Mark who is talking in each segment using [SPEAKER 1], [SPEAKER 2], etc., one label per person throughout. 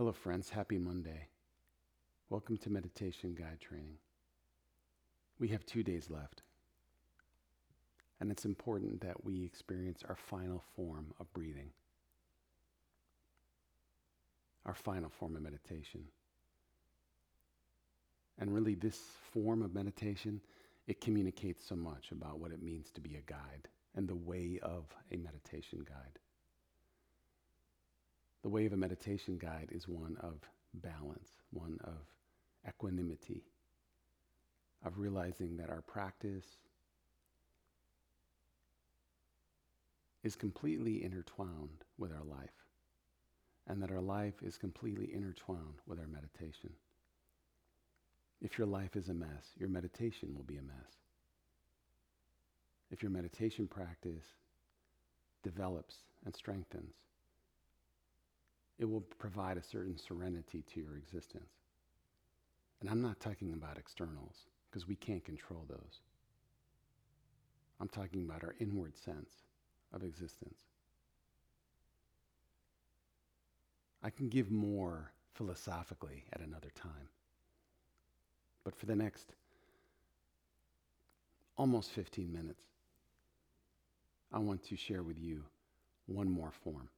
[SPEAKER 1] Hello, friends. Happy Monday. Welcome to Meditation Guide Training. We have two days left, and it's important that we experience our final form of breathing, our final form of meditation. And really, this form of meditation, it communicates so much about what it means to be a guide and the way of a meditation guide. The way of a meditation guide is one of balance, one of equanimity, of realizing that our practice is completely intertwined with our life, and that our life is completely intertwined with our meditation. If your life is a mess, your meditation will be a mess. If your meditation practice develops and strengthens, it will provide a certain serenity to your existence. And I'm not talking about externals, because we can't control those. I'm talking about our inward sense of existence. I can give more philosophically at another time. But for the next almost 15 minutes, I want to share with you one more form.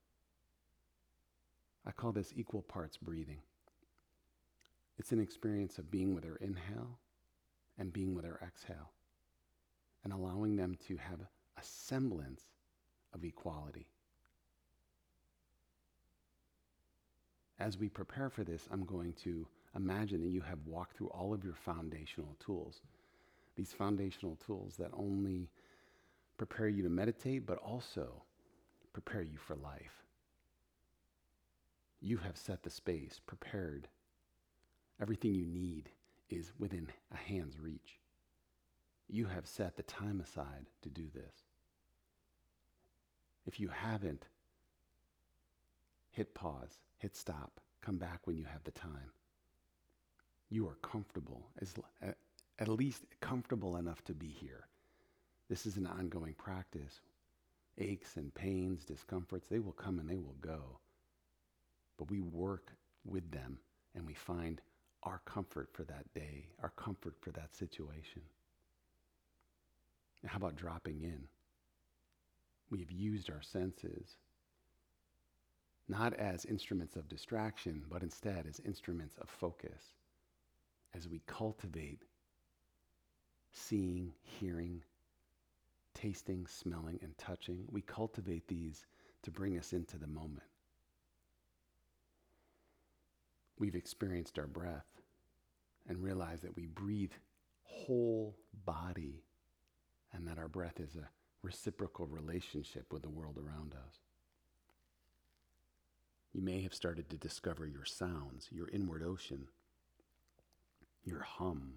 [SPEAKER 1] I call this equal parts breathing. It's an experience of being with our inhale and being with our exhale and allowing them to have a semblance of equality. As we prepare for this, I'm going to imagine that you have walked through all of your foundational tools. These foundational tools that only prepare you to meditate, but also prepare you for life. You have set the space, prepared. Everything you need is within a hand's reach. You have set the time aside to do this. If you haven't, hit pause, hit stop, come back when you have the time. You are comfortable, at least comfortable enough to be here. This is an ongoing practice. Aches and pains, discomforts, they will come and they will go but we work with them and we find our comfort for that day, our comfort for that situation. how about dropping in? We have used our senses not as instruments of distraction, but instead as instruments of focus as we cultivate seeing, hearing, tasting, smelling, and touching. We cultivate these to bring us into the moment. We've experienced our breath and realized that we breathe whole body and that our breath is a reciprocal relationship with the world around us. You may have started to discover your sounds, your inward ocean, your hum.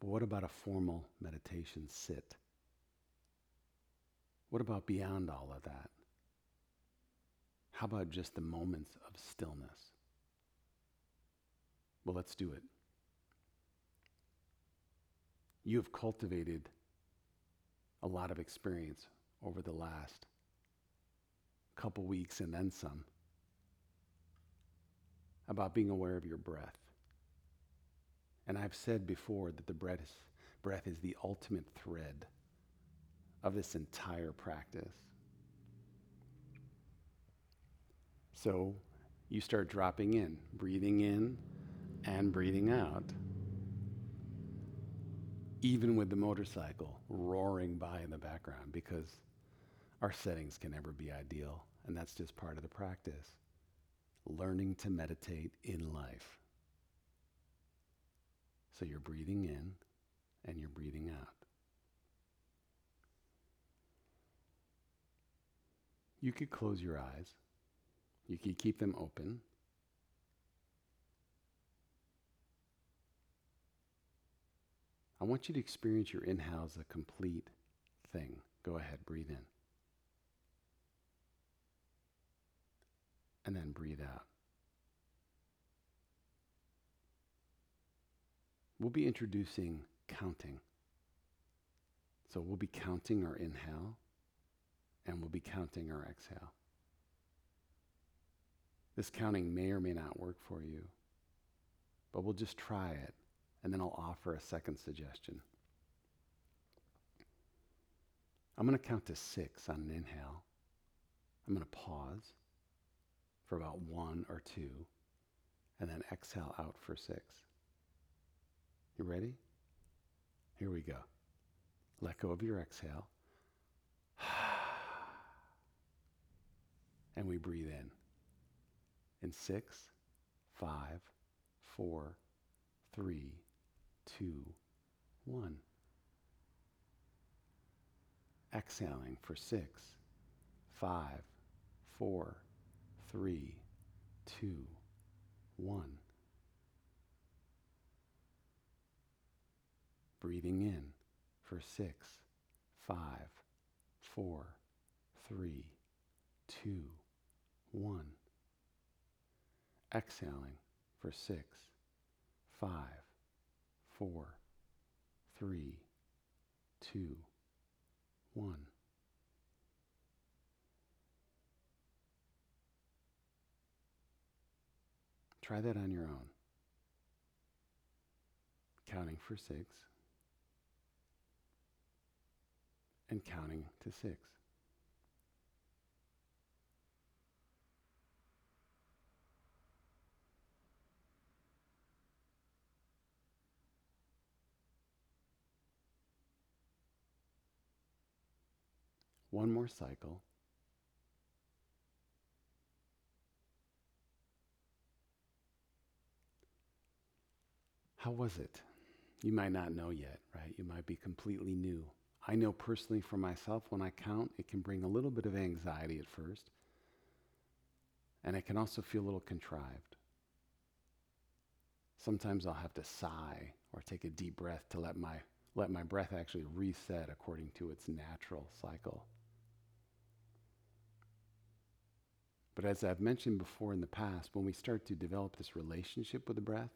[SPEAKER 1] But what about a formal meditation sit? What about beyond all of that? How about just the moments of stillness? Well, let's do it. You have cultivated a lot of experience over the last couple weeks and then some about being aware of your breath. And I've said before that the breath is, breath is the ultimate thread of this entire practice. So you start dropping in, breathing in and breathing out. Even with the motorcycle roaring by in the background, because our settings can never be ideal, and that's just part of the practice. Learning to meditate in life. So you're breathing in and you're breathing out. You could close your eyes. You can keep them open. I want you to experience your inhale as a complete thing. Go ahead, breathe in. And then breathe out. We'll be introducing counting. So we'll be counting our inhale and we'll be counting our exhale. This counting may or may not work for you, but we'll just try it, and then I'll offer a second suggestion. I'm going to count to six on an inhale. I'm going to pause for about one or two, and then exhale out for six. You ready? Here we go. Let go of your exhale. And we breathe in. In six, five, four, three, two, one. Exhaling for six, five, four, three, two, one. Breathing in for six, five, four, three, two, one. Exhaling for six, five, four, three, two, one. Try that on your own. Counting for six and counting to six. One more cycle. How was it? You might not know yet, right? You might be completely new. I know personally for myself, when I count, it can bring a little bit of anxiety at first. And it can also feel a little contrived. Sometimes I'll have to sigh or take a deep breath to let my, let my breath actually reset according to its natural cycle. But as I've mentioned before in the past, when we start to develop this relationship with the breath,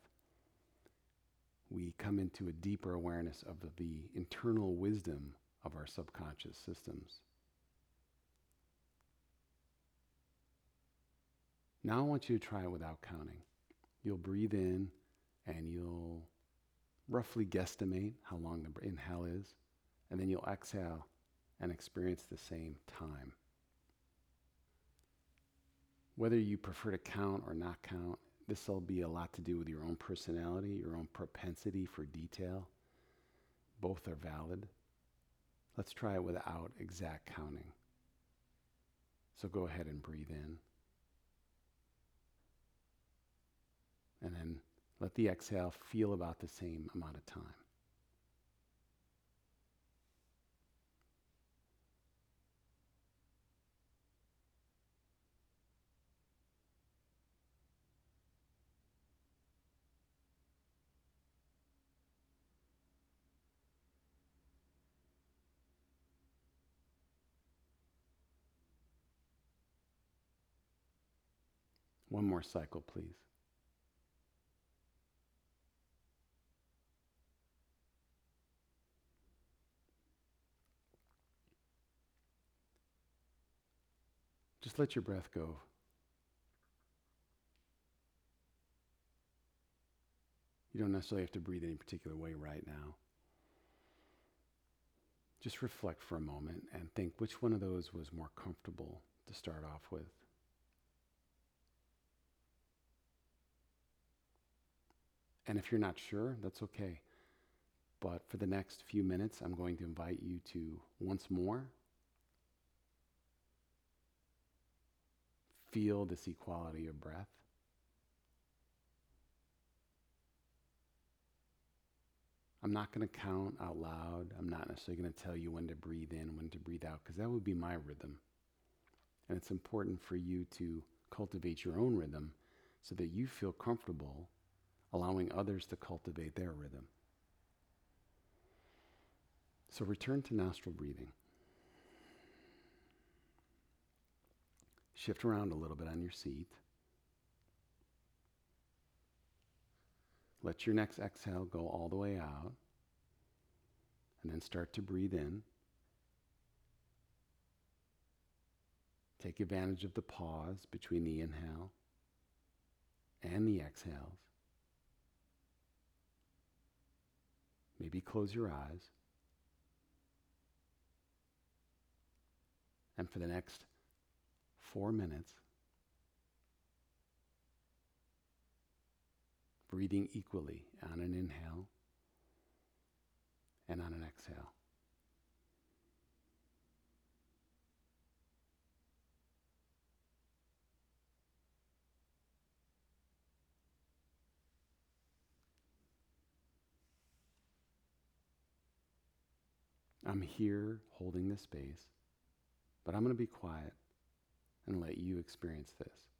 [SPEAKER 1] we come into a deeper awareness of the, the internal wisdom of our subconscious systems. Now I want you to try it without counting. You'll breathe in and you'll roughly guesstimate how long the inhale is, and then you'll exhale and experience the same time. Whether you prefer to count or not count, this will be a lot to do with your own personality, your own propensity for detail. Both are valid. Let's try it without exact counting. So go ahead and breathe in. And then let the exhale feel about the same amount of time. One more cycle, please. Just let your breath go. You don't necessarily have to breathe any particular way right now. Just reflect for a moment and think which one of those was more comfortable to start off with. And if you're not sure, that's okay. But for the next few minutes, I'm going to invite you to once more feel this equality of breath. I'm not going to count out loud. I'm not necessarily going to tell you when to breathe in, when to breathe out, because that would be my rhythm. And it's important for you to cultivate your own rhythm so that you feel comfortable allowing others to cultivate their rhythm. So return to nostril breathing. Shift around a little bit on your seat. Let your next exhale go all the way out. And then start to breathe in. Take advantage of the pause between the inhale and the exhales. Maybe close your eyes. And for the next four minutes, breathing equally on an inhale and on an exhale. I'm here holding the space, but I'm going to be quiet and let you experience this.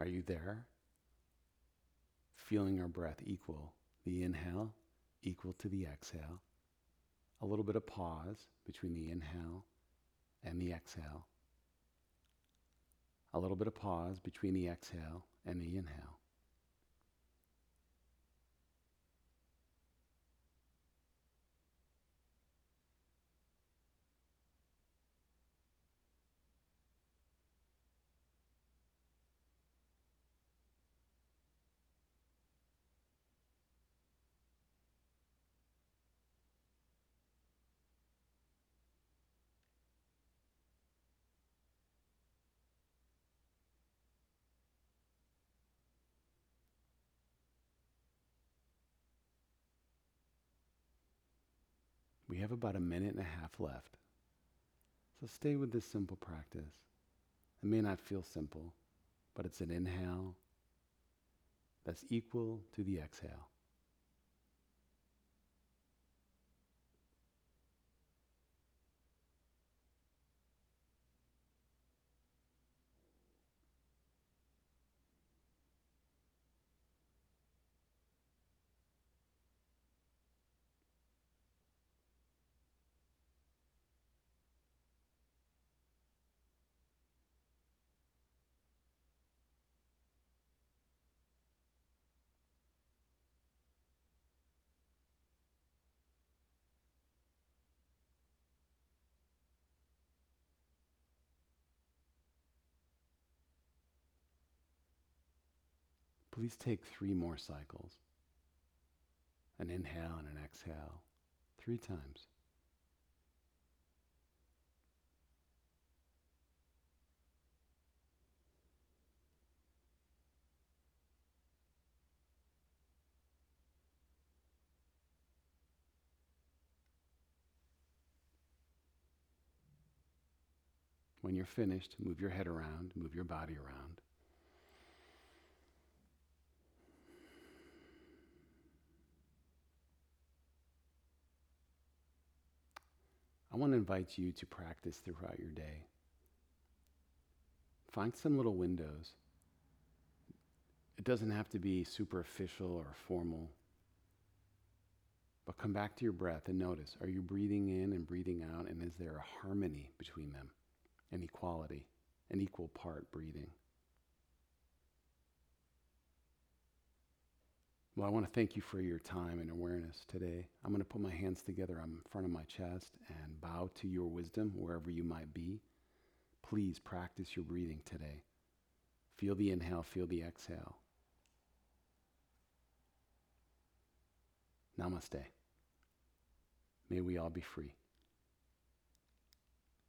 [SPEAKER 1] Are you there? Feeling our breath equal, the inhale equal to the exhale. A little bit of pause between the inhale and the exhale. A little bit of pause between the exhale and the inhale. We have about a minute and a half left. So stay with this simple practice. It may not feel simple, but it's an inhale that's equal to the exhale. Please take three more cycles an inhale and an exhale three times. When you're finished, move your head around, move your body around. I want to invite you to practice throughout your day. Find some little windows. It doesn't have to be superficial or formal. But come back to your breath and notice are you breathing in and breathing out? And is there a harmony between them, an equality, an equal part breathing? Well, I want to thank you for your time and awareness today. I'm going to put my hands together in front of my chest and bow to your wisdom wherever you might be. Please practice your breathing today. Feel the inhale, feel the exhale. Namaste. May we all be free.